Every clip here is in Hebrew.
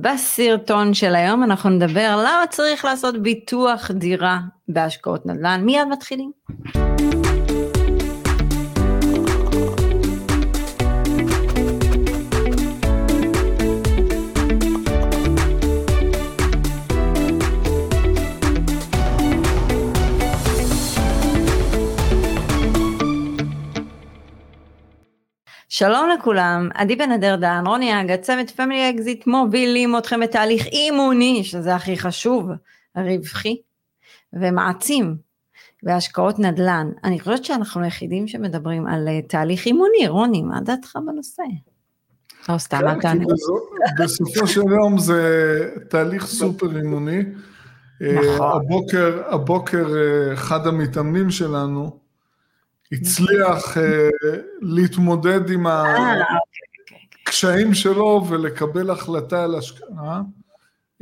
בסרטון של היום אנחנו נדבר למה צריך לעשות ביטוח דירה בהשקעות נדל"ן. מיד מתחילים. שלום לכולם, עדי בן אדר דן, רוני אגה, צוות Family Exit מובילים אתכם בתהליך אימוני, שזה הכי חשוב, רווחי ומעצים בהשקעות נדל"ן. אני חושבת שאנחנו היחידים שמדברים על אה, תהליך אימוני, רוני, מה דעתך בנושא? לא סתם, אל תענה. בסופו של יום זה תהליך סופר אימוני. אה, נכון. הבוקר, הבוקר אה, אחד המתאמנים שלנו, הצליח אה, להתמודד עם אה, אוקיי, אוקיי, אוקיי. הקשיים שלו ולקבל החלטה על השקעה.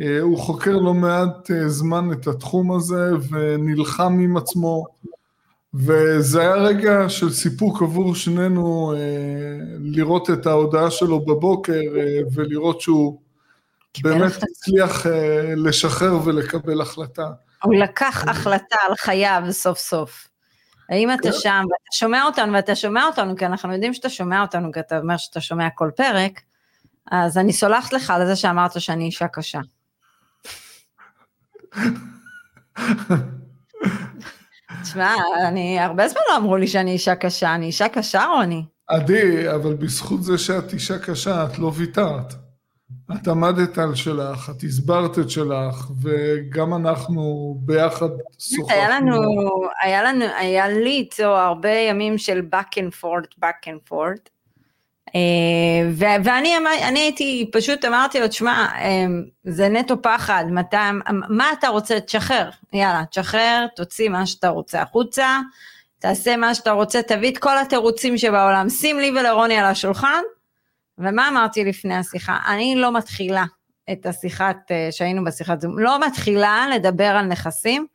אה, הוא חוקר לא מעט זמן את התחום הזה ונלחם עם עצמו, וזה היה רגע של סיפוק עבור שנינו לראות את ההודעה שלו בבוקר ולראות שהוא באמת הצליח לשחרר ולקבל החלטה. הוא לקח החלטה על חייו סוף סוף. האם אתה כן. שם, ואתה שומע אותנו, ואתה שומע אותנו, כי אנחנו יודעים שאתה שומע אותנו, כי אתה אומר שאתה שומע כל פרק, אז אני סולחת לך על זה שאמרת שאני אישה קשה. תשמע, אני, הרבה זמן לא אמרו לי שאני אישה קשה, אני אישה קשה, רוני. עדי, אבל בזכות זה שאת אישה קשה, את לא ויתרת. את עמדת על שלך, את הסברת את שלך, וגם אנחנו ביחד שוחחנו. היה לנו, היה לנו, היה לי איתו הרבה ימים של back and forth, back and forth. אה, ואני אני הייתי, פשוט אמרתי לו, תשמע, אה, זה נטו פחד, מתי, מה אתה רוצה, תשחרר, יאללה, תשחרר, תוציא מה שאתה רוצה החוצה, תעשה מה שאתה רוצה, תביא את כל התירוצים שבעולם, שים לי ולרוני על השולחן, ומה אמרתי לפני השיחה? אני לא מתחילה את השיחת, אה, שהיינו בשיחת זום, לא מתחילה לדבר על נכסים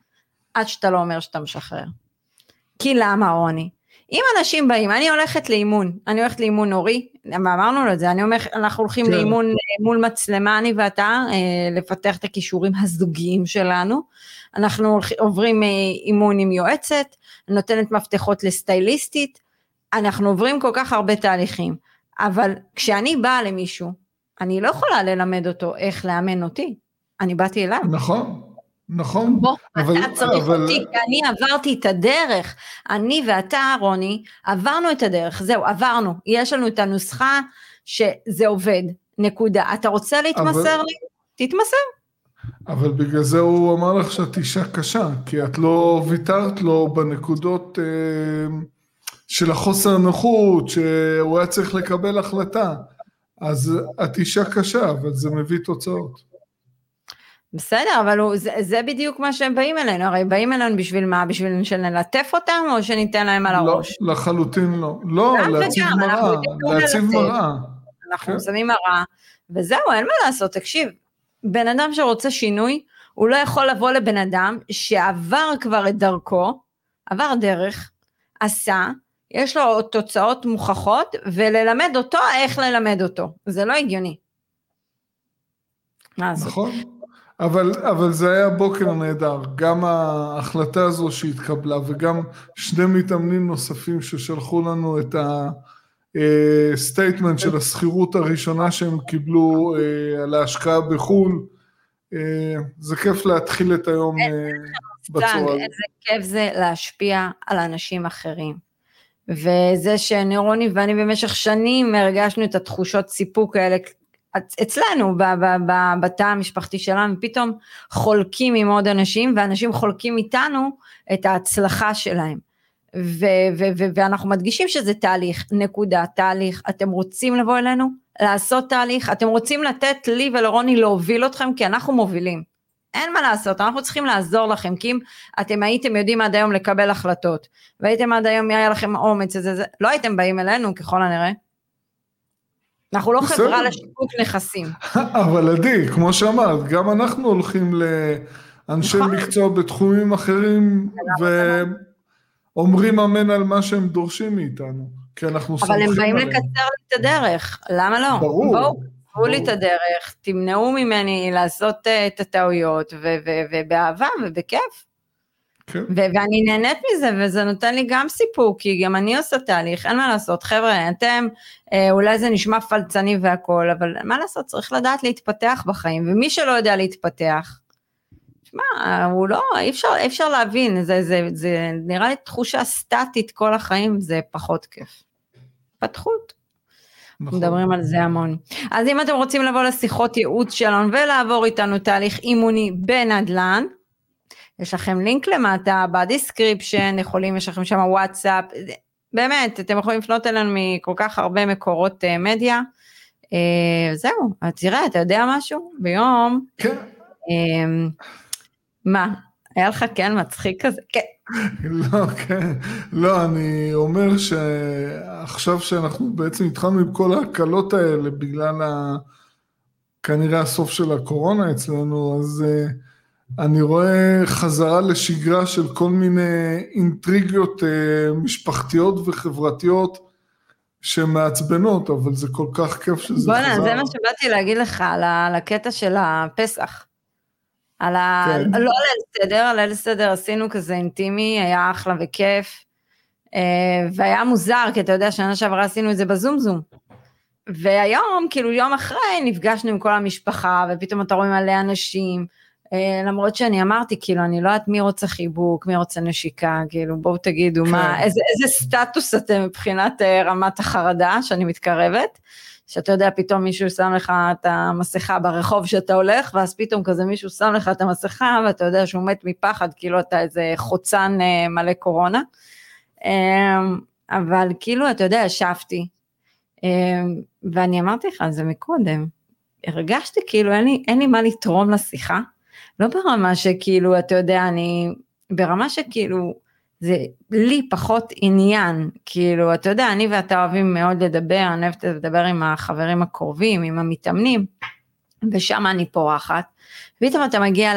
עד שאתה לא אומר שאתה משחרר. כי למה רוני? אם אנשים באים, אני הולכת לאימון, אני הולכת לאימון הורי, אמרנו לו את זה, אני אומר, אנחנו הולכים כן. לאימון אה, מול מצלמה, אני ואתה, אה, לפתח את הכישורים הזוגיים שלנו, אנחנו עוברים אימון עם יועצת, נותנת מפתחות לסטייליסטית, אנחנו עוברים כל כך הרבה תהליכים. אבל כשאני באה למישהו, אני לא יכולה ללמד אותו איך לאמן אותי, אני באתי אליו. נכון, נכון. בוא, אבל, אתה צריך אבל... אותי, כי אני עברתי את הדרך. אני ואתה, רוני, עברנו את הדרך, זהו, עברנו. יש לנו את הנוסחה שזה עובד, נקודה. אתה רוצה להתמסר אבל... לי? תתמסר. אבל בגלל זה הוא אמר לך שאת אישה קשה, כי את לא ויתרת לו בנקודות... אה... של החוסר נוחות, שהוא היה צריך לקבל החלטה. אז את אישה קשה, אבל זה מביא תוצאות. בסדר, אבל הוא, זה, זה בדיוק מה שהם באים אלינו, הרי באים אלינו בשביל מה? בשביל שנלטף אותם או שניתן להם על לא, הראש? לא, לחלוטין לא. לא, להציב מראה, להציב מראה. אנחנו כן. שמים מראה, וזהו, אין מה לעשות, תקשיב, בן אדם שרוצה שינוי, הוא לא יכול לבוא לבן אדם שעבר כבר את דרכו, עבר דרך, עשה, יש לו תוצאות מוכחות, וללמד אותו איך ללמד אותו. זה לא הגיוני. נכון, אבל, אבל זה היה בוקר נהדר. גם ההחלטה הזו שהתקבלה, וגם שני מתאמנים נוספים ששלחו לנו את ה statement של השכירות הראשונה שהם קיבלו אה, על ההשקעה בחו"ל. אה, זה כיף להתחיל את היום אה, בצורה הזאת. איזה כיף זה להשפיע על אנשים אחרים. וזה שנורוני ואני במשך שנים הרגשנו את התחושות סיפוק האלה אצלנו, בתא המשפחתי שלנו, פתאום חולקים עם עוד אנשים, ואנשים חולקים איתנו את ההצלחה שלהם. ו- ו- ו- ואנחנו מדגישים שזה תהליך, נקודה, תהליך. אתם רוצים לבוא אלינו, לעשות תהליך, אתם רוצים לתת לי ולרוני להוביל אתכם, כי אנחנו מובילים. אין מה לעשות, אנחנו צריכים לעזור לכם, כי אם אתם הייתם יודעים עד היום לקבל החלטות, והייתם עד היום, היה לכם אומץ, זה, זה, לא הייתם באים אלינו ככל הנראה. אנחנו לא חברה לשיפוט נכסים. אבל עדי, כמו שאמרת, גם אנחנו הולכים לאנשי נכון. מקצוע בתחומים אחרים, ואומרים אמן על מה שהם דורשים מאיתנו, כי אנחנו סומכים עליהם. אבל הם באים לקצר את הדרך, למה לא? ברור. בואו. תתוו לי את הדרך, תמנעו ממני לעשות uh, את הטעויות, ובאהבה ובכיף. כן. ואני נהנית מזה, וזה נותן לי גם סיפוק, כי גם אני עושה תהליך, אין מה לעשות. חבר'ה, אתם, אה, אולי זה נשמע פלצני והכול, אבל מה לעשות, צריך לדעת להתפתח בחיים, ומי שלא יודע להתפתח, שמע, הוא לא, אי אפשר, אי אפשר להבין, זה, זה, זה נראה לי תחושה סטטית כל החיים, זה פחות כיף. פתחות. נכון. מדברים על זה המון. אז אם אתם רוצים לבוא לשיחות ייעוץ שלנו ולעבור איתנו תהליך אימון בנדל"ן, יש לכם לינק למטה בדיסקריפשן, יכולים, יש לכם שם וואטסאפ, באמת, אתם יכולים לפנות אלינו מכל כך הרבה מקורות uh, מדיה. Uh, זהו, תראה, אתה יודע משהו? ביום... כן. Uh, מה? היה לך כן מצחיק כזה? כן. לא, כן. לא, אני אומר שעכשיו שאנחנו בעצם התחלנו עם כל ההקלות האלה בגלל ה... כנראה הסוף של הקורונה אצלנו, אז uh, אני רואה חזרה לשגרה של כל מיני אינטריגיות uh, משפחתיות וחברתיות שמעצבנות, אבל זה כל כך כיף שזה בוא חזר. בוא'נה, זה מה שבאתי להגיד לך על הקטע של הפסח. על ה... כן. לא על ליל סדר, על ליל סדר עשינו כזה אינטימי, היה אחלה וכיף. אה, והיה מוזר, כי אתה יודע, שנה שעברה עשינו את זה בזום זום. והיום, כאילו יום אחרי, נפגשנו עם כל המשפחה, ופתאום אתה רואה מלא אנשים. אה, למרות שאני אמרתי, כאילו, אני לא יודעת מי רוצה חיבוק, מי רוצה נשיקה, כאילו, בואו תגידו כן. מה, איזה, איזה סטטוס אתם מבחינת אה, רמת החרדה שאני מתקרבת. שאתה יודע, פתאום מישהו שם לך את המסכה ברחוב שאתה הולך, ואז פתאום כזה מישהו שם לך את המסכה, ואתה יודע שהוא מת מפחד, כאילו אתה איזה חוצן אה, מלא קורונה. אמ, אבל כאילו, אתה יודע, ישבתי, אמ, ואני אמרתי לך על זה מקודם, הרגשתי כאילו אין לי, אין לי מה לתרום לשיחה, לא ברמה שכאילו, אתה יודע, אני, ברמה שכאילו, זה לי פחות עניין, כאילו, אתה יודע, אני ואתה אוהבים מאוד לדבר, אני אוהבת לדבר עם החברים הקרובים, עם המתאמנים, ושם אני פורחת, ופתאום אתה מגיע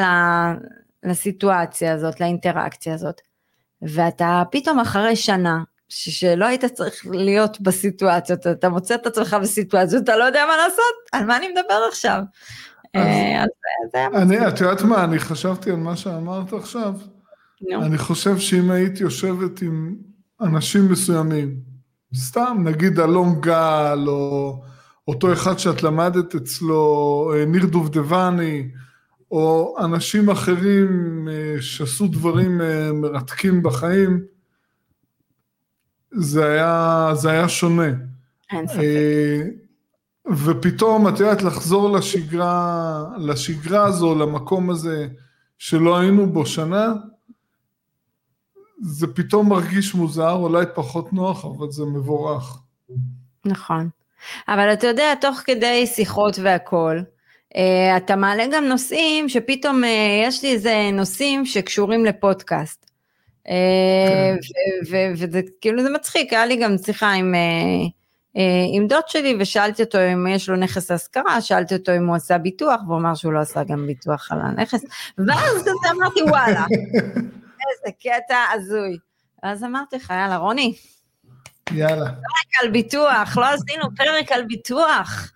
לסיטואציה הזאת, לאינטראקציה הזאת, ואתה פתאום אחרי שנה, שלא היית צריך להיות בסיטואציות, אתה מוצא את עצמך בסיטואציות, אתה לא יודע מה לעשות, על מה אני מדבר עכשיו? אה, אני, את יודעת מה, אני חשבתי על מה שאמרת עכשיו, No. אני חושב שאם היית יושבת עם אנשים מסוימים, סתם נגיד אלון גל, או אותו אחד שאת למדת אצלו, אה, ניר דובדבני, או אנשים אחרים אה, שעשו דברים אה, מרתקים בחיים, זה היה, זה היה שונה. אין ספק. ופתאום, את יודעת, לחזור לשגרה, לשגרה הזו, למקום הזה שלא היינו בו שנה, זה פתאום מרגיש מוזר, אולי פחות נוח, אבל זה מבורך. נכון. אבל אתה יודע, תוך כדי שיחות והכול, uh, אתה מעלה גם נושאים שפתאום uh, יש לי איזה נושאים שקשורים לפודקאסט. Uh, כן. וזה כאילו זה מצחיק, היה לי גם שיחה עם, עם דוד שלי ושאלתי אותו אם יש לו נכס להשכרה, שאלתי אותו אם הוא עשה ביטוח, והוא אמר שהוא לא עשה גם ביטוח על הנכס, ואז כזה אמרתי וואלה. איזה קטע הזוי. ואז אמרתי לך, יאללה, רוני. יאללה. פרק על ביטוח, לא עשינו פרק על ביטוח.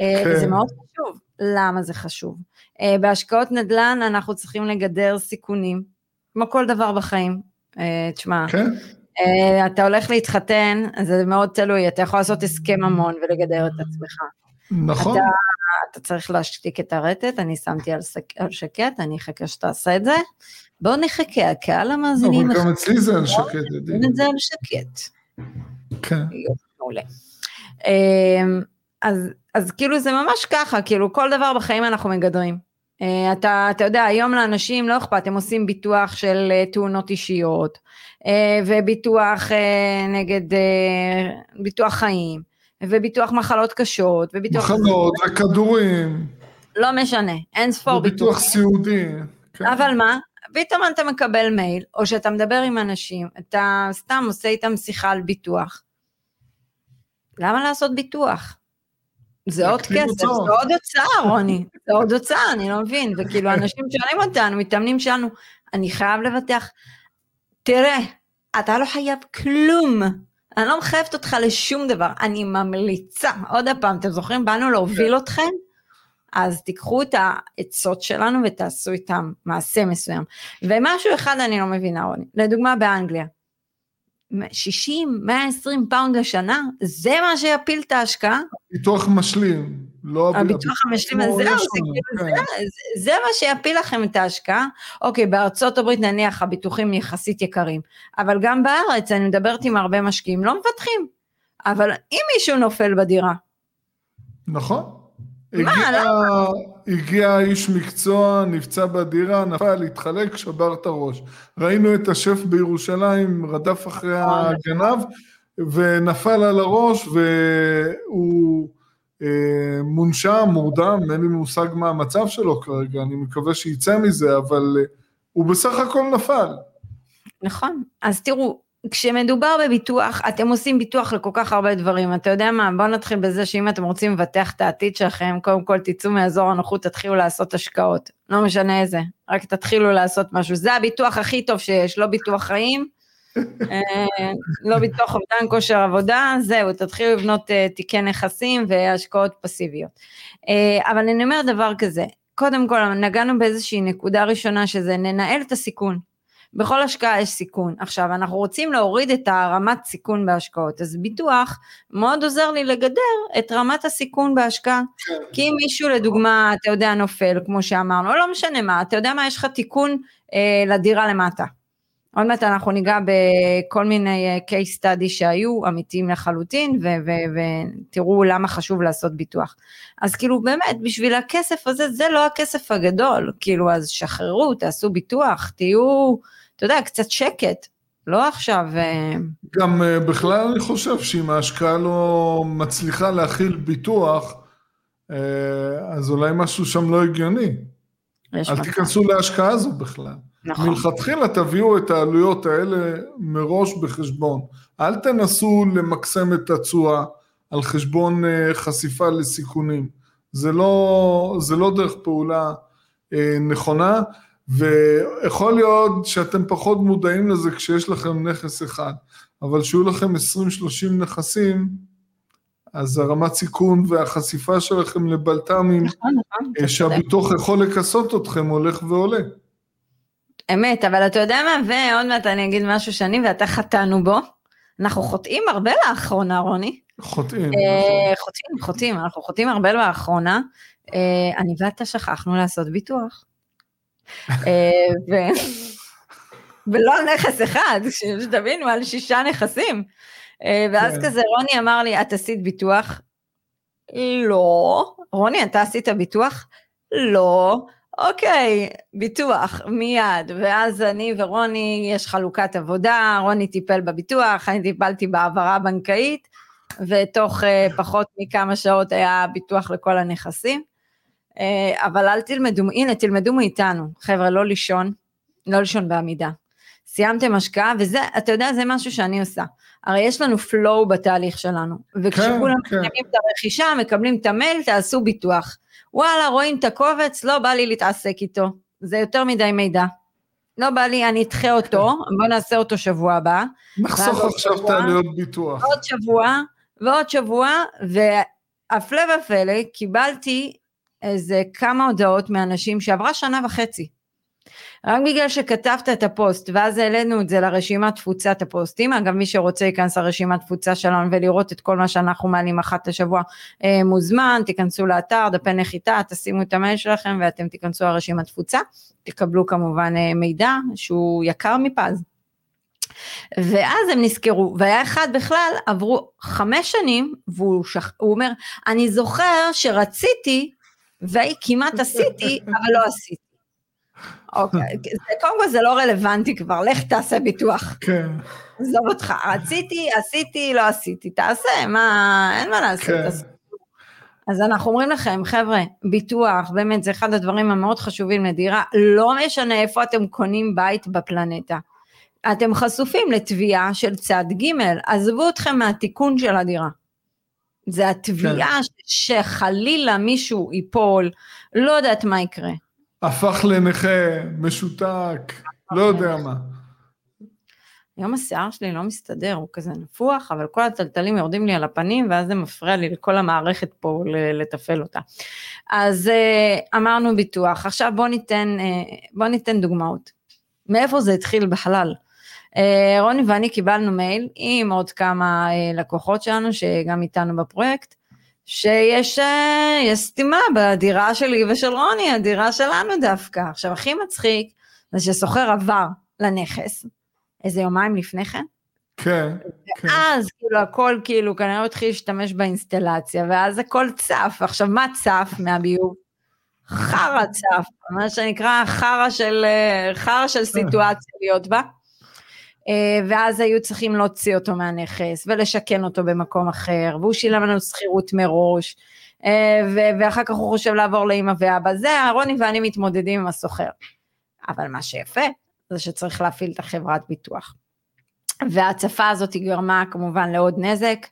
אה, כן. וזה מאוד חשוב. למה זה חשוב? אה, בהשקעות נדל"ן אנחנו צריכים לגדר סיכונים, כמו כל דבר בחיים. אה, תשמע, כן. אתה הולך להתחתן, זה מאוד תלוי, אתה יכול לעשות הסכם ממון ולגדר את עצמך. נכון. אתה, אתה צריך להשתיק את הרטט, אני שמתי על, שקט, אני אחכה שתעשה את זה. בואו נחכה, הקהל המאזינים... אבל גם אצלי זה על שקט, יודעים. זה על שקט. כן. מעולה. אמ, אז, אז כאילו זה ממש ככה, כאילו כל דבר בחיים אנחנו מגדרים. אה, אתה, אתה יודע, היום לאנשים לא אכפת, הם עושים ביטוח של אה, תאונות אישיות, אה, וביטוח נגד, ביטוח חיים, וביטוח מחלות קשות, וביטוח... מחלות וכדורים. לא משנה, אין ספור ביטוח. וביטוח סיעודי. כן. אבל מה? פתאום אתה מקבל מייל, או שאתה מדבר עם אנשים, אתה סתם עושה איתם שיחה על ביטוח. למה לעשות ביטוח? זה עוד כסף, זה עוד הוצאה, רוני, זה עוד הוצאה, אני לא מבין. וכאילו, אנשים שואלים אותנו, מתאמנים שלנו, אני חייב לבטח. תראה, אתה לא חייב כלום. אני לא מחייבת אותך לשום דבר, אני ממליצה, עוד פעם, אתם זוכרים, באנו להוביל כן. אתכם? אז תיקחו את העצות שלנו ותעשו איתם מעשה מסוים. ומשהו אחד אני לא מבינה, רוני, לדוגמה באנגליה, 60, 120 פאונד לשנה, זה מה שיפיל את ההשקעה? ביטוח משלים, לא... הביטוח המשלים, זהו, זה, כאילו, כן. זה, זה מה שיפיל לכם את ההשקעה. אוקיי, בארצות הברית נניח הביטוחים יחסית יקרים, אבל גם בארץ, אני מדברת עם הרבה משקיעים, לא מבטחים. אבל אם מישהו נופל בדירה. נכון. הגיע, לא? הגיע איש מקצוע, נפצע בדירה, נפל, התחלק, שבר את הראש. ראינו את השף בירושלים, רדף אחרי נכון. הגנב, ונפל על הראש, והוא אה, מונשם, מורדם, אין לי מושג מה המצב שלו כרגע, אני מקווה שיצא מזה, אבל אה, הוא בסך הכל נפל. נכון, אז תראו, כשמדובר בביטוח, אתם עושים ביטוח לכל כך הרבה דברים, אתה יודע מה, בואו נתחיל בזה שאם אתם רוצים לבטח את העתיד שלכם, קודם כל תצאו מאזור הנוחות, תתחילו לעשות השקעות, לא משנה איזה, רק תתחילו לעשות משהו, זה הביטוח הכי טוב שיש, לא ביטוח חיים, אה, לא ביטוח אובדן כושר עבודה, זהו, תתחילו לבנות אה, תיקי נכסים והשקעות פסיביות. אה, אבל אני אומר דבר כזה, קודם כל נגענו באיזושהי נקודה ראשונה שזה ננהל את הסיכון. בכל השקעה יש סיכון. עכשיו, אנחנו רוצים להוריד את הרמת סיכון בהשקעות, אז ביטוח מאוד עוזר לי לגדר את רמת הסיכון בהשקעה. כן. כי אם מישהו לדוגמה, אתה יודע, נופל, כמו שאמרנו, לא משנה מה, אתה יודע מה, יש לך תיקון אה, לדירה למטה. עוד מעט אנחנו ניגע בכל מיני אה, case study שהיו אמיתיים לחלוטין ותראו למה חשוב לעשות ביטוח. אז כאילו באמת בשביל הכסף הזה זה לא הכסף הגדול, כאילו אז שחררו, תעשו ביטוח, תהיו אתה יודע, קצת שקט, לא עכשיו... אה, גם אה, בכלל אני חושב שאם ההשקעה לא מצליחה להכיל ביטוח, אה, אז אולי משהו שם לא הגיוני. אל תיכנסו להשקעה הזו בכלל. נכון. מלכתחילה תביאו את העלויות האלה מראש בחשבון. אל תנסו למקסם את התשואה על חשבון חשיפה לסיכונים. זה לא, זה לא דרך פעולה נכונה. ויכול להיות שאתם פחות מודעים לזה כשיש לכם נכס אחד, אבל שיהיו לכם 20-30 נכסים, אז הרמת סיכון והחשיפה שלכם לבלת"מים, נכון, נכון, שהביטוח יכול לכסות אתכם, הולך ועולה. אמת, אבל אתה יודע מה, ועוד מעט אני אגיד משהו שאני ואתה חטאנו בו. אנחנו חוטאים הרבה לאחרונה, רוני. חוטאים. אה, נכון. חוטאים, חוטאים, אנחנו חוטאים הרבה לאחרונה. אה, אני ואתה שכחנו לעשות ביטוח. אה, ו... ולא על נכס אחד, שתבינו, על שישה נכסים. אה, ואז כן. כזה רוני אמר לי, את עשית ביטוח? לא. רוני, אתה עשית ביטוח? לא. אוקיי, ביטוח, מיד. ואז אני ורוני, יש חלוקת עבודה, רוני טיפל בביטוח, אני טיפלתי בהעברה בנקאית, ותוך uh, פחות מכמה שעות היה ביטוח לכל הנכסים. אה, אבל אל תלמדו, הנה תלמדו מאיתנו, חבר'ה, לא לישון, לא לישון בעמידה. סיימתם השקעה, וזה, אתה יודע, זה משהו שאני עושה. הרי יש לנו flow בתהליך שלנו, וכשכולם כן, כן. מקבלים את הרכישה, מקבלים את המייל, תעשו ביטוח. וואלה, רואים את הקובץ, לא בא לי להתעסק איתו, זה יותר מדי מידע. לא בא לי, אני אדחה אותו, כן. בוא נעשה אותו שבוע הבא. נחסוך עכשיו את העלויות ביטוח. עוד שבוע, ועוד שבוע, והפלא ופלא, קיבלתי איזה כמה הודעות מאנשים שעברה שנה וחצי. רק בגלל שכתבת את הפוסט ואז העלינו את זה לרשימת תפוצת הפוסטים, אגב מי שרוצה להיכנס לרשימת תפוצה שלנו ולראות את כל מה שאנחנו מעלים אחת לשבוע אה, מוזמן, תיכנסו לאתר, דפי נחיתה, תשימו את המייל שלכם ואתם תיכנסו לרשימת תפוצה, תקבלו כמובן אה, מידע שהוא יקר מפז. ואז הם נזכרו, והיה אחד בכלל, עברו חמש שנים, והוא שח... אומר, אני זוכר שרציתי וכמעט עשיתי, אבל לא עשיתי. אוקיי, קודם כל זה לא רלוונטי כבר, לך תעשה ביטוח. כן. עזוב אותך, רציתי, עשיתי, לא עשיתי, תעשה, מה, אין מה לעשות. כן. אז אנחנו אומרים לכם, חבר'ה, ביטוח, באמת, זה אחד הדברים המאוד חשובים לדירה, לא משנה איפה אתם קונים בית בפלנטה. אתם חשופים לתביעה של צד ג', עזבו אתכם מהתיקון של הדירה. זה התביעה כן. שחלילה מישהו ייפול, לא יודעת מה יקרה. הפך לנכה, משותק, לא יודע מה. היום השיער שלי לא מסתדר, הוא כזה נפוח, אבל כל הטלטלים יורדים לי על הפנים, ואז זה מפריע לי לכל המערכת פה לתפעל אותה. אז uh, אמרנו ביטוח, עכשיו בואו ניתן, uh, בוא ניתן דוגמאות. מאיפה זה התחיל בכלל? Uh, רוני ואני קיבלנו מייל עם עוד כמה uh, לקוחות שלנו, שגם איתנו בפרויקט, שיש uh, סתימה בדירה שלי ושל רוני, הדירה שלנו דווקא. עכשיו, הכי מצחיק זה שסוחר עבר לנכס, איזה יומיים לפני כן. כן, כן. ואז כאילו הכל כאילו כנראה הוא התחיל להשתמש באינסטלציה, ואז הכל צף. עכשיו מה צף מהביוב? חרא צף, מה שנקרא חרא של, חרא של סיטואציה להיות בה. אה, ואז היו צריכים להוציא אותו מהנכס ולשכן אותו במקום אחר, והוא שילם לנו שכירות מראש, אה, ואחר כך הוא חושב לעבור לאמא ואבא. זה רוני ואני מתמודדים עם הסוחר. אבל מה שיפה זה שצריך להפעיל את החברת ביטוח. וההצפה הזאת גרמה כמובן לעוד נזק,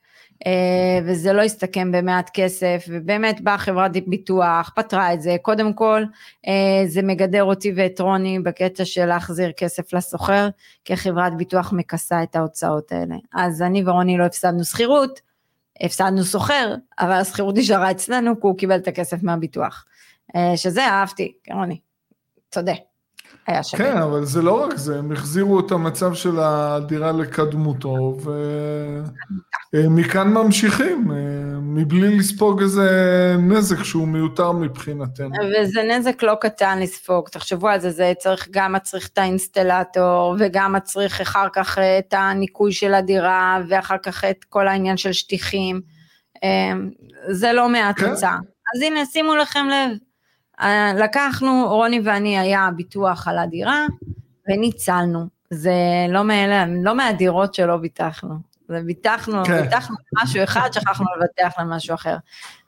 וזה לא הסתכם במעט כסף, ובאמת באה חברת ביטוח, פתרה את זה, קודם כל אה, זה מגדר אותי ואת רוני בקטע של להחזיר כסף לסוחר, כי חברת ביטוח מכסה את ההוצאות האלה. אז אני ורוני לא הפסדנו שכירות, הפסדנו סוחר, אבל השכירות נשארה אצלנו, כי הוא קיבל את הכסף מהביטוח. אה, שזה אהבתי, רוני, תודה. היה שווה. כן, אבל זה לא רק זה, הם החזירו את המצב של הדירה לקדמותו, ומכאן ממשיכים, מבלי לספוג איזה נזק שהוא מיותר מבחינתנו. וזה נזק לא קטן לספוג, תחשבו על זה, זה צריך, גם מצריך את האינסטלטור, וגם מצריך אחר כך את הניקוי של הדירה, ואחר כך את כל העניין של שטיחים. זה לא מעט כן. הוצאה. אז הנה, שימו לכם לב, לקחנו, רוני ואני היה ביטוח על הדירה, וניצלנו. זה לא מאלה, לא מהדירות שלא ביטחנו. זה ביטחנו, כן. ביטחנו משהו אחד, שכחנו לבטח למשהו אחר.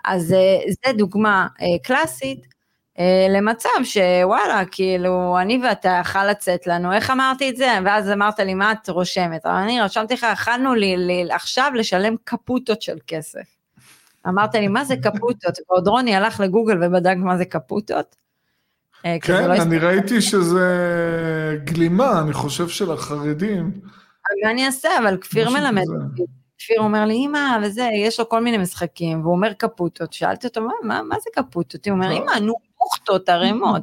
אז אה, זה דוגמה אה, קלאסית אה, למצב שוואלה, כאילו, אני ואתה יכל לצאת לנו, איך אמרתי את זה? ואז אמרת לי, מה את רושמת? אבל אני רשמתי לך, יכלנו לי, לי עכשיו לשלם קפוטות של כסף. אמרת לי, מה זה קפוטות? ועוד רוני הלך לגוגל ובדק מה זה קפוטות. אה, כן, לא אני ראיתי שזה גלימה, אני חושב של החרדים. מה אני אעשה, אבל כפיר מלמד אותי. כפיר אומר לי, אמא, וזה, יש לו כל מיני משחקים, והוא אומר קפוטות. שאלתי אותו, מה, מה, מה זה קפוטות? הוא אומר, לא. אמא, נו, בוכטות ערימות.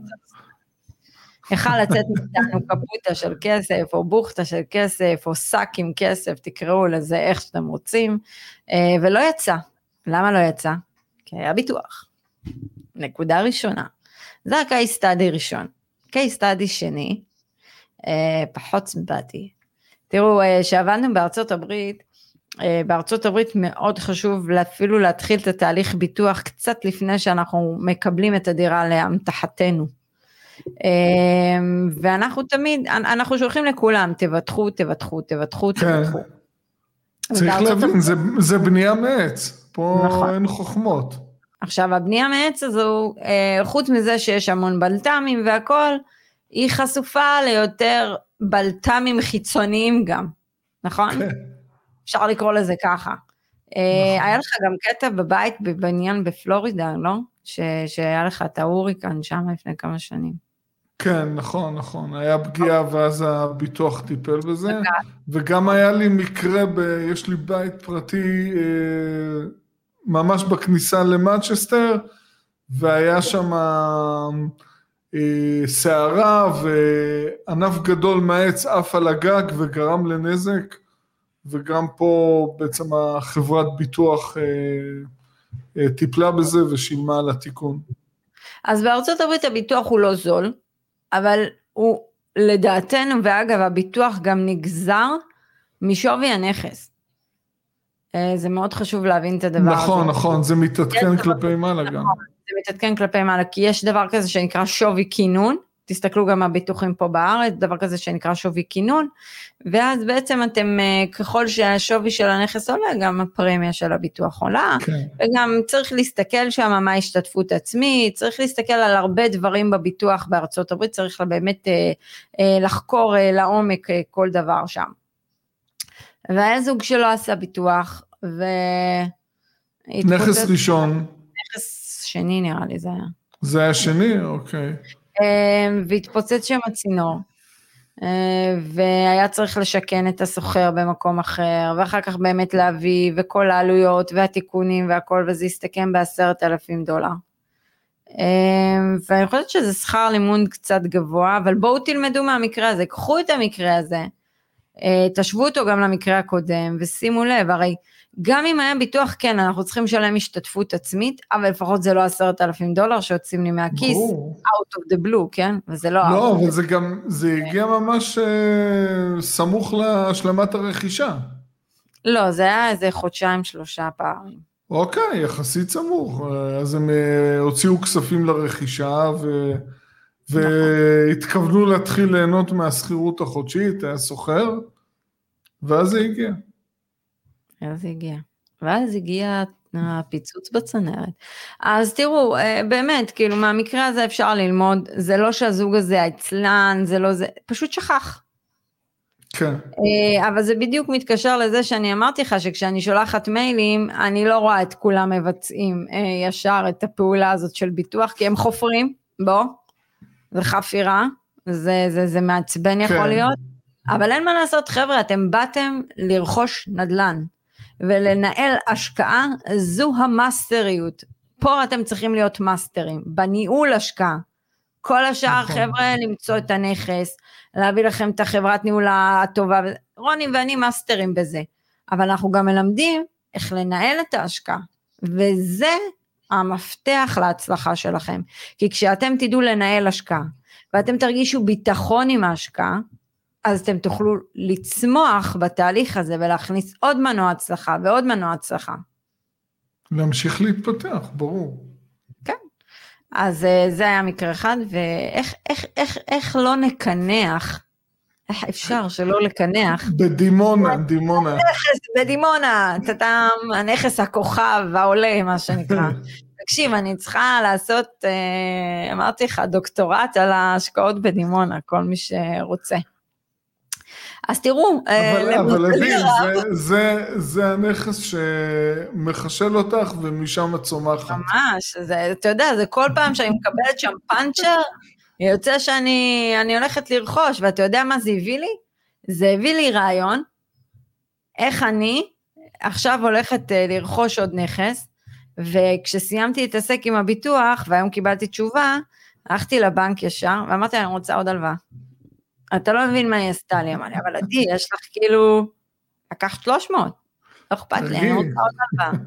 יכל לצאת מאיתנו קפוטה של כסף, או בוכטה של כסף, או שק עם כסף, תקראו לזה איך שאתם רוצים, אה, ולא יצא. למה לא יצא? כי היה ביטוח. נקודה ראשונה. זה ה-case study ראשון. case study שני, אה, פחות סימפטי. תראו, כשעבדנו אה, בארצות הברית, אה, בארצות הברית מאוד חשוב אפילו להתחיל את התהליך ביטוח קצת לפני שאנחנו מקבלים את הדירה לאמתחתנו. אה, ואנחנו תמיד, אנחנו שולחים לכולם, תבטחו, תבטחו, תבטחו, כן. תבטחו. צריך להבין, זה, זה בנייה מעץ. פה נכון. אין חוכמות. עכשיו הבנייה מעץ הזו, אה, חוץ מזה שיש המון בלת"מים והכל, היא חשופה ליותר בלת"מים חיצוניים גם, נכון? כן. אפשר לקרוא לזה ככה. אה, נכון. היה לך גם קטע בבית בבניין בפלורידה, לא? ש, שהיה לך את ההוריקן שם לפני כמה שנים. כן, נכון, נכון. היה פגיעה ואז הביטוח טיפל בזה. וגם היה לי מקרה, ב... יש לי בית פרטי אה, ממש בכניסה למנצ'סטר, והיה שם אה, סערה וענף גדול מהעץ עף על הגג וגרם לנזק, וגם פה בעצם החברת ביטוח אה, אה, טיפלה בזה ושילמה על התיקון. אז בארצות הברית הביטוח הוא לא זול, אבל הוא לדעתנו, ואגב הביטוח גם נגזר משווי הנכס. אה, זה מאוד חשוב להבין את הדבר נכון, הזה. נכון, נכון, זה מתעדכן כלפי מעלה גם. נכון, זה מתעדכן כלפי מעלה, כי יש דבר כזה שנקרא שווי כינון, תסתכלו גם הביטוחים פה בארץ, דבר כזה שנקרא שווי כינון, ואז בעצם אתם, אה, ככל שהשווי של הנכס עולה, גם הפרמיה של הביטוח עולה, כן. וגם צריך להסתכל שם מה ההשתתפות עצמית, צריך להסתכל על הרבה דברים בביטוח בארצות הברית, צריך באמת אה, לחקור לעומק כל דבר שם. והיה זוג שלא עשה ביטוח, ו... נכס ראשון. נכס שני נראה לי זה היה. זה היה שני? אוקיי. אמ, והתפוצץ שם הצינור. והיה צריך לשכן את הסוחר במקום אחר, ואחר כך באמת להביא, וכל העלויות והתיקונים והכל, וזה הסתכם בעשרת אלפים דולר. ואני חושבת שזה שכר לימוד קצת גבוה, אבל בואו תלמדו מהמקרה הזה, קחו את המקרה הזה, תשוו אותו גם למקרה הקודם, ושימו לב, הרי גם אם היה ביטוח, כן, אנחנו צריכים לשלם השתתפות עצמית, אבל לפחות זה לא עשרת אלפים דולר שיוצאים לי מהכיס, ברור. out of the blue, כן? וזה לא... לא, אבל זה גם, זה הגיע ממש uh, סמוך להשלמת הרכישה. לא, זה היה איזה חודשיים, שלושה פעמים. אוקיי, יחסית סמוך. אז הם uh, הוציאו כספים לרכישה ו... נכון. והתכוונו להתחיל ליהנות מהשכירות החודשית, היה סוחר, ואז זה הגיע. אז הגיע. ואז הגיע הפיצוץ בצנרת. אז תראו, אה, באמת, כאילו מהמקרה הזה אפשר ללמוד, זה לא שהזוג הזה עצלן, זה לא זה, פשוט שכח. כן. אה, אבל זה בדיוק מתקשר לזה שאני אמרתי לך שכשאני שולחת מיילים, אני לא רואה את כולם מבצעים אה, ישר את הפעולה הזאת של ביטוח, כי הם חופרים, בוא, זה חפירה, זה, זה, זה מעצבן יכול כן. להיות, אבל אין מה לעשות, חבר'ה, אתם באתם לרכוש נדל"ן. ולנהל השקעה זו המאסטריות. פה אתם צריכים להיות מאסטרים, בניהול השקעה. כל השאר נכון. חבר'ה למצוא את הנכס, להביא לכם את החברת ניהול הטובה, רוני ואני מאסטרים בזה, אבל אנחנו גם מלמדים איך לנהל את ההשקעה, וזה המפתח להצלחה שלכם, כי כשאתם תדעו לנהל השקעה, ואתם תרגישו ביטחון עם ההשקעה, אז אתם תוכלו לצמוח בתהליך הזה ולהכניס עוד מנוע הצלחה ועוד מנוע הצלחה. להמשיך להתפתח, ברור. כן. אז אה, זה היה מקרה אחד, ואיך איך, איך, איך לא נקנח, איך אפשר שלא לקנח? בדימונה, דימונה. נכס בדימונה, טאטאם, הנכס הכוכב העולה, מה שנקרא. תקשיב, אני צריכה לעשות, אה, אמרתי לך, דוקטורט על ההשקעות בדימונה, כל מי שרוצה. אז תראו, אה, אבל, אבל עדי, זה, זה, זה הנכס שמחשל אותך ומשם את צומחת. ממש, זה, אתה יודע, זה כל פעם שאני מקבלת שם פאנצ'ר, יוצא שאני הולכת לרכוש, ואתה יודע מה זה הביא לי? זה הביא לי רעיון, איך אני עכשיו הולכת אה, לרכוש עוד נכס, וכשסיימתי להתעסק עם הביטוח, והיום קיבלתי תשובה, הלכתי לבנק ישר, ואמרתי, אני רוצה עוד הלוואה. אתה לא מבין מה היא עשתה לי, אמר לי, אבל עדי, יש לך כאילו, לקחת 300, לא אכפת לי, אני רוצה עוד הלוואה.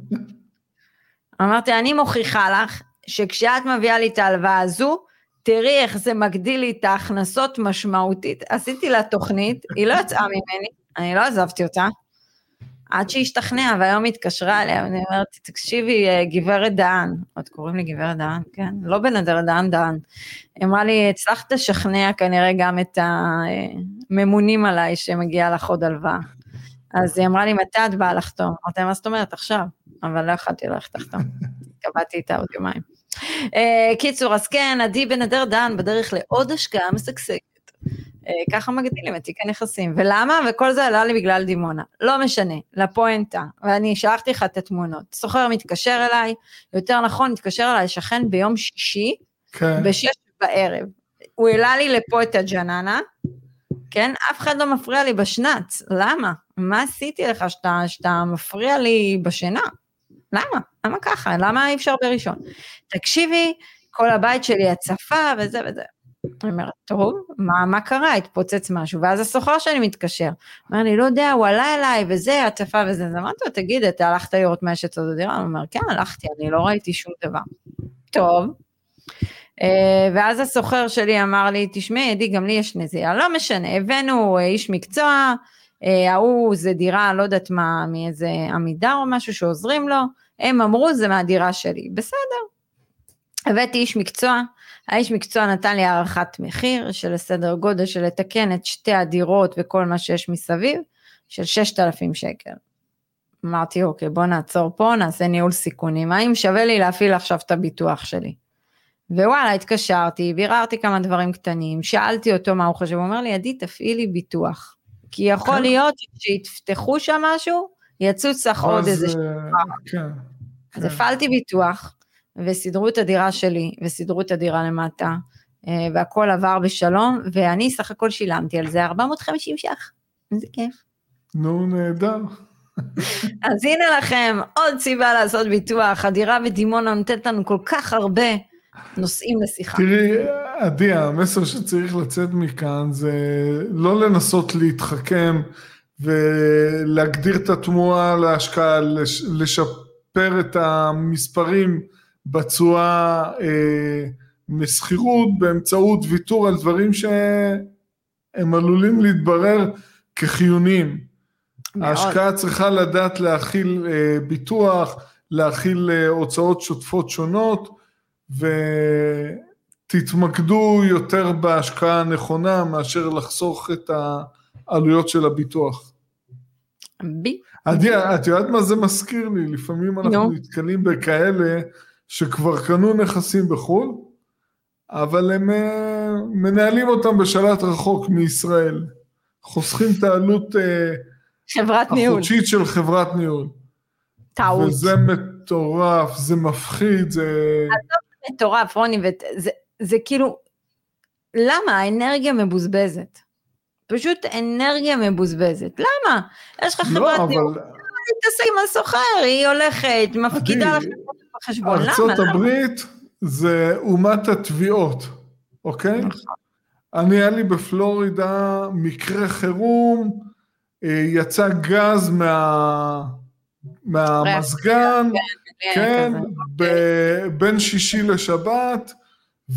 אמרתי, אני מוכיחה לך שכשאת מביאה לי את ההלוואה הזו, תראי איך זה מגדיל לי את ההכנסות משמעותית. עשיתי לה תוכנית, היא לא יצאה ממני, אני לא עזבתי אותה, עד שהשתכנעה, והיום התקשרה אליה, ואני אומרת, תקשיבי, אה, גברת דהן, עוד קוראים לי גברת דהן, כן? לא בן אדר, דהן דהן. היא אמרה לי, הצלחת לשכנע כנראה גם את הממונים עליי שמגיע לך עוד הלוואה. אז היא אמרה לי, מתי את באה לחתום? אמרתי, מה זאת אומרת? עכשיו. אבל לא יכולתי ללכת לחתום. קבעתי איתה עוד יומיים. Uh, קיצור, אז כן, עדי בן אדר דן בדרך לעוד השקעה משגשגת. אה, ככה מגדילים את תיק הנכסים. ולמה? וכל זה עלה לי בגלל דימונה. לא משנה, לפואנטה, ואני שלחתי לך את התמונות. סוחר מתקשר אליי, יותר נכון, התקשר אליי שכן ביום שישי, כן. בשש בערב. הוא העלה לי לפה את הג'ננה, כן? אף אחד לא מפריע לי בשנץ. למה? מה עשיתי לך שאתה, שאתה מפריע לי בשינה? למה? למה ככה? למה אי אפשר בראשון? תקשיבי, כל הבית שלי הצפה וזה וזה. אני אומרת, טוב, מה, מה קרה? התפוצץ משהו. ואז הסוחר שלי מתקשר. אומר לי, לא יודע, הוא עלה אליי, וזה, הצפה וזה. אז אמרתי לו, תגיד, אתה הלכת לראות מה יש אצלו בדירה? הוא אומר, כן, הלכתי, אני לא ראיתי שום דבר. טוב. אה, ואז הסוחר שלי אמר לי, תשמעי, עדי, גם לי יש נזיעה. לא משנה, הבאנו אה, איש מקצוע, אה, ההוא זה דירה, לא יודעת מה, מאיזה עמידר או משהו שעוזרים לו. הם אמרו, זה מהדירה שלי. בסדר. הבאתי איש מקצוע, האיש מקצוע נתן לי הערכת מחיר של סדר גודל של לתקן את שתי הדירות וכל מה שיש מסביב, של 6,000 שקל. אמרתי, אוקיי, בוא נעצור פה, נעשה ניהול סיכונים, האם שווה לי להפעיל עכשיו את הביטוח שלי? ווואלה, התקשרתי, ביררתי כמה דברים קטנים, שאלתי אותו מה הוא חושב, הוא אומר לי, עדי, תפעילי ביטוח. כי יכול כן. להיות שיפתחו שם משהו, יצוץ לך עוד איזה אה, כן. אז הפעלתי ביטוח, וסידרו את הדירה שלי, וסידרו את הדירה למטה, אה, והכל עבר בשלום, ואני סך הכל שילמתי על זה 450 ש"ח. איזה כיף. נו, נהדר. אז הנה לכם עוד סיבה לעשות ביטוח, הדירה בדימונה נותנת לנו כל כך הרבה נושאים לשיחה. תראי, עדי, המסר שצריך לצאת מכאן זה לא לנסות להתחכם ולהגדיר את התמורה להשקעה, לשפר את המספרים בצורה אה, משכירות באמצעות ויתור על דברים שהם עלולים להתברר כחיוניים. ההשקעה צריכה לדעת להכיל אה, ביטוח, להכיל אה, הוצאות שוטפות שונות, ותתמקדו יותר בהשקעה הנכונה מאשר לחסוך את העלויות של הביטוח. בי. עדי, את יודעת מה זה מזכיר לי? לפעמים אנחנו no. נתקלים בכאלה שכבר קנו נכסים בחו"ל, אבל הם אה, מנהלים אותם בשלט רחוק מישראל. חוסכים את העלות ניהול. החודשית של חברת ניהול. טעות. וזה מטורף, זה מפחיד, זה... עזוב, מטורף, רוני, וזה, זה כאילו, למה? האנרגיה מבוזבזת. פשוט אנרגיה מבוזבזת. למה? יש לך לא, חברת אבל... תתעסק עם הסוחר, היא הולכת, מפקידה לך בחשבון, למה? ארצות הברית זה אומת התביעות, אוקיי? נכון. אני, היה לי בפלורידה מקרה חירום, אה, יצא גז מה, מהמזגן, כן, בין שישי לשבת,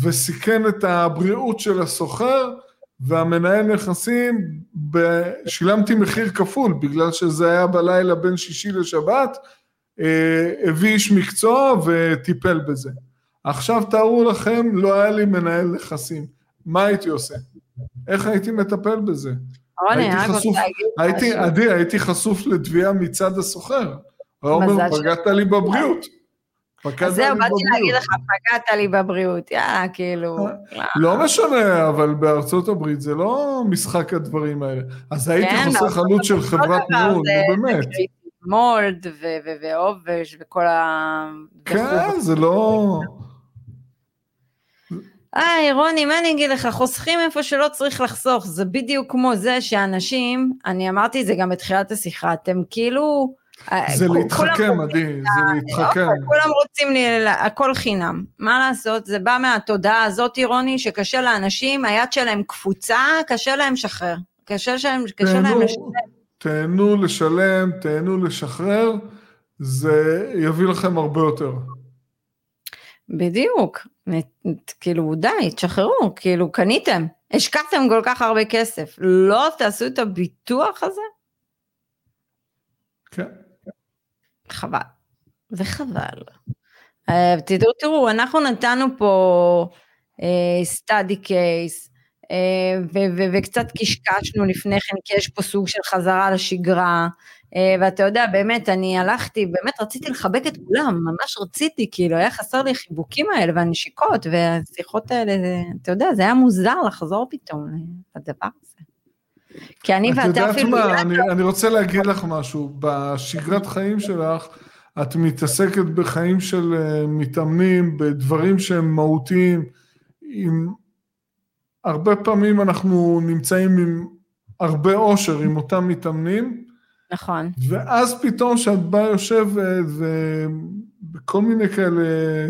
וסיכן את הבריאות של הסוחר, והמנהל נכסים, שילמתי מחיר כפול, בגלל שזה היה בלילה בין שישי לשבת, אה, הביא איש מקצוע וטיפל בזה. עכשיו תארו לכם, לא היה לי מנהל נכסים, מה הייתי עושה? איך הייתי מטפל בזה? הייתי חשוף, הייתי, עדי, הייתי חשוף לתביעה מצד הסוחר. הוא אומר, פגעת לי בבריאות. אז זהו, באתי להגיד לך, פגעת לי בבריאות, יאללה, כאילו. לא משנה, אבל בארצות הברית זה לא משחק הדברים האלה. אז הייתי כן, חוסך עלות של חברת ניהול, נו באמת. מולד ועובש וכל ה... כן, זה לא... היי, רוני, מה אני אגיד לך, חוסכים איפה שלא צריך לחסוך, זה בדיוק כמו זה שאנשים, אני אמרתי את זה גם בתחילת השיחה, אתם כאילו... זה להתחכם, עדי, זה להתחכם. כולם רוצים לי, הכל חינם. מה לעשות, זה בא מהתודעה הזאת, רוני, שקשה לאנשים, היד שלהם קפוצה, קשה להם לשחרר. קשה להם, קשה להם לשלם. תהנו לשלם, תהנו לשחרר, זה יביא לכם הרבה יותר. בדיוק, כאילו די, תשחררו, כאילו קניתם, השקעתם כל כך הרבה כסף, לא תעשו את הביטוח הזה? כן. חבל, וחבל. אה, תראו, תראו, אנחנו נתנו פה סטאדי uh, קייס, uh, וקצת קשקשנו לפני כן, כי יש פה סוג של חזרה לשגרה, אה, ואתה יודע, באמת, אני הלכתי, באמת רציתי לחבק את כולם, ממש רציתי, כאילו, היה חסר לי החיבוקים האלה והנשיקות, והשיחות האלה, אתה יודע, זה היה מוזר לחזור פתאום לדבר הזה. כי אני ואתה אפילו... את יודעת מה, אני, אני רוצה להגיד לך משהו, בשגרת חיים שלך, את מתעסקת בחיים של אה, מתאמנים, בדברים שהם מהותיים, עם... הרבה פעמים אנחנו נמצאים עם הרבה אושר עם אותם מתאמנים, נכון. ואז פתאום כשאת באה יושבת ובכל מיני כאלה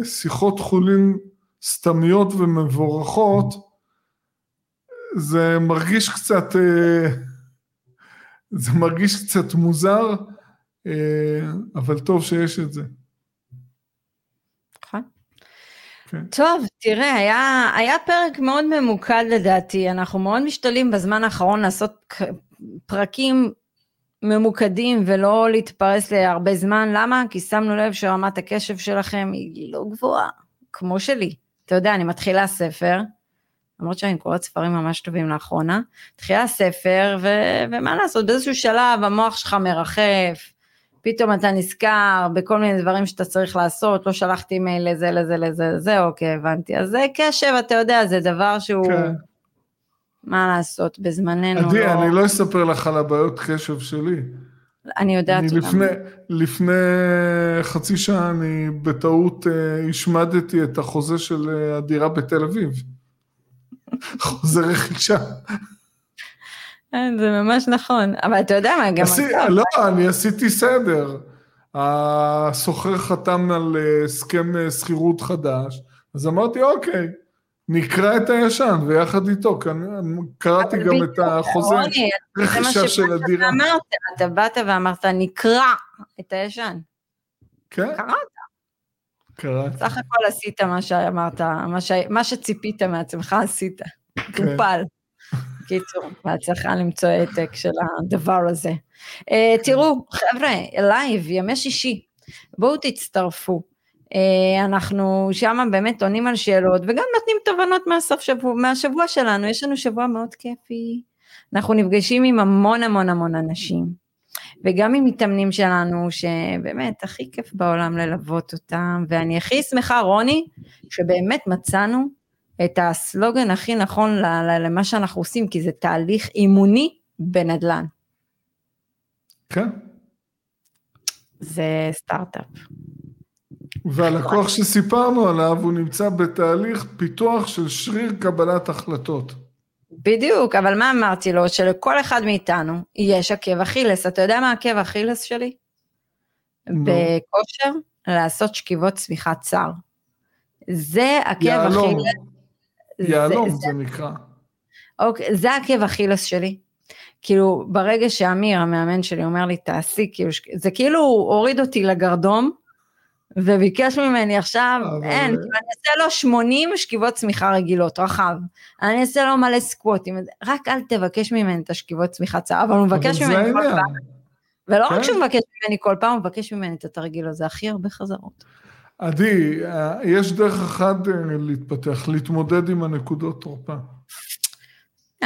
שיחות חולין סתמיות ומבורכות, זה מרגיש קצת, אה, זה מרגיש קצת מוזר, אה, אבל טוב שיש את זה. נכון. כן. טוב, תראה, היה, היה פרק מאוד ממוקד לדעתי, אנחנו מאוד משתדלים בזמן האחרון לעשות פרקים ממוקדים ולא להתפרס להרבה זמן, למה? כי שמנו לב שרמת הקשב שלכם היא לא גבוהה, כמו שלי. אתה יודע, אני מתחילה ספר, למרות שאני קוראת ספרים ממש טובים לאחרונה, מתחילה ספר, ו- ומה לעשות, באיזשהו שלב המוח שלך מרחף, פתאום אתה נזכר בכל מיני דברים שאתה צריך לעשות, לא שלחתי מייל לזה, לזה, לזה, לזה, אוקיי, הבנתי. אז זה קשב, אתה יודע, זה דבר שהוא... כן. מה לעשות, בזמננו עדי, לא... אני לא אספר לך על הבעיות קשב שלי. אני יודעת אני לפני, לפני חצי שעה אני בטעות uh, השמדתי את החוזה של uh, הדירה בתל אביב. חוזה רכישה. זה ממש נכון, אבל אתה יודע מה, גם... לא, אני עשיתי סדר. הסוחר חתם על אה, הסכם אה, שכירות חדש, אז אמרתי, אוקיי, נקרא את הישן, ויחד איתו, קראתי גם את החוזה רכישה של הדירה. אתה באת ואמרת, נקרא את הישן. כן. קראת. קראתי. סך הכל עשית מה שאמרת, מה, ש... מה שציפית מעצמך עשית. כן. טופל. קיצור, בהצלחה למצוא העתק של הדבר הזה. Uh, תראו, חבר'ה, live, ימי שישי, בואו תצטרפו. Uh, אנחנו שם באמת עונים על שאלות וגם נותנים תובנות מהסוף שבוע, מהשבוע שלנו, יש לנו שבוע מאוד כיפי. אנחנו נפגשים עם המון המון המון אנשים, וגם עם מתאמנים שלנו, שבאמת הכי כיף בעולם ללוות אותם, ואני הכי שמחה, רוני, שבאמת מצאנו את הסלוגן הכי נכון למה שאנחנו עושים, כי זה תהליך אימוני בנדל"ן. כן. זה סטארט-אפ. והלקוח שסיפרנו עליו, הוא נמצא בתהליך פיתוח של שריר קבלת החלטות. בדיוק, אבל מה אמרתי לו? שלכל אחד מאיתנו יש עקב אכילס. אתה יודע מה עקב אכילס שלי? בכושר, לעשות שכיבות צמיחת צר. זה עקב אכילס. יהלום זה, זה נקרא. אוקיי, זה עקב אכילס שלי. כאילו, ברגע שאמיר, המאמן שלי, אומר לי, תעשי, כאילו, זה כאילו הוריד אותי לגרדום, וביקש ממני עכשיו, אבל... אין, כאילו, אני אעשה לו 80 שכיבות צמיחה רגילות, רחב. אני אעשה לו מלא סקווטים, רק אל תבקש ממני את השכיבות צמיחה צהר, אבל הוא מבקש ממני כל פעם. ולא כן? רק שהוא מבקש ממני כל פעם, הוא מבקש ממני את התרגיל הזה, הכי הרבה חזרות. עדי, יש דרך אחת אה, להתפתח, להתמודד עם הנקודות תורפה.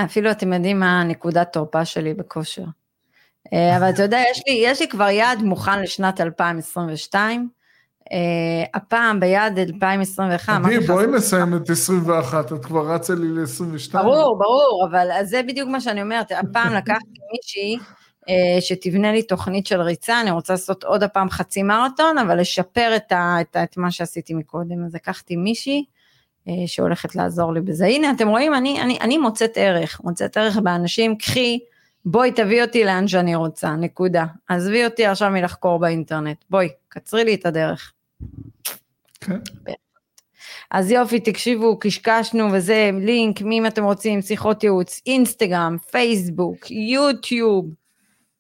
אפילו אתם יודעים מה הנקודת תורפה שלי בכושר. אה, אבל אתה יודע, יש לי, יש לי כבר יעד מוכן לשנת 2022. Uh, הפעם ביעד 2021. עדי, בואי נסיים את 21, את כבר רצה לי ל-22. ברור, ברור, אבל זה בדיוק מה שאני אומרת. הפעם לקחתי מישהי אה, שתבנה לי תוכנית של ריצה, אני רוצה לעשות עוד הפעם חצי מרתון, אבל לשפר את, ה, את, את מה שעשיתי מקודם. אז לקחתי מישהי אה, שהולכת לעזור לי בזה. הנה, אתם רואים, אני, אני, אני מוצאת ערך, מוצאת ערך באנשים, קחי, בואי תביא אותי לאן שאני רוצה, נקודה. עזבי אותי עכשיו מלחקור באינטרנט, בואי, קצרי לי את הדרך. כן. אז יופי, תקשיבו, קשקשנו וזה, לינק, מי אם אתם רוצים, שיחות ייעוץ, אינסטגרם, פייסבוק, יוטיוב,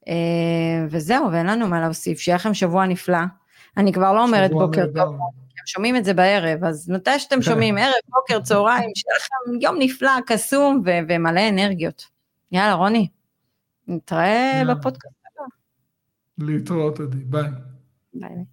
אה, וזהו, ואין לנו מה להוסיף, שיהיה לכם שבוע נפלא. אני כבר לא אומרת בוקר טוב, הם שומעים את זה בערב, אז מתי שאתם כן. שומעים, ערב, בוקר, צהריים, שיהיה לכם יום נפלא, קסום ומלא אנרגיות. יאללה, רוני, נתראה בפודקאסט הבא. להתראות, עדי, ביי. ביי.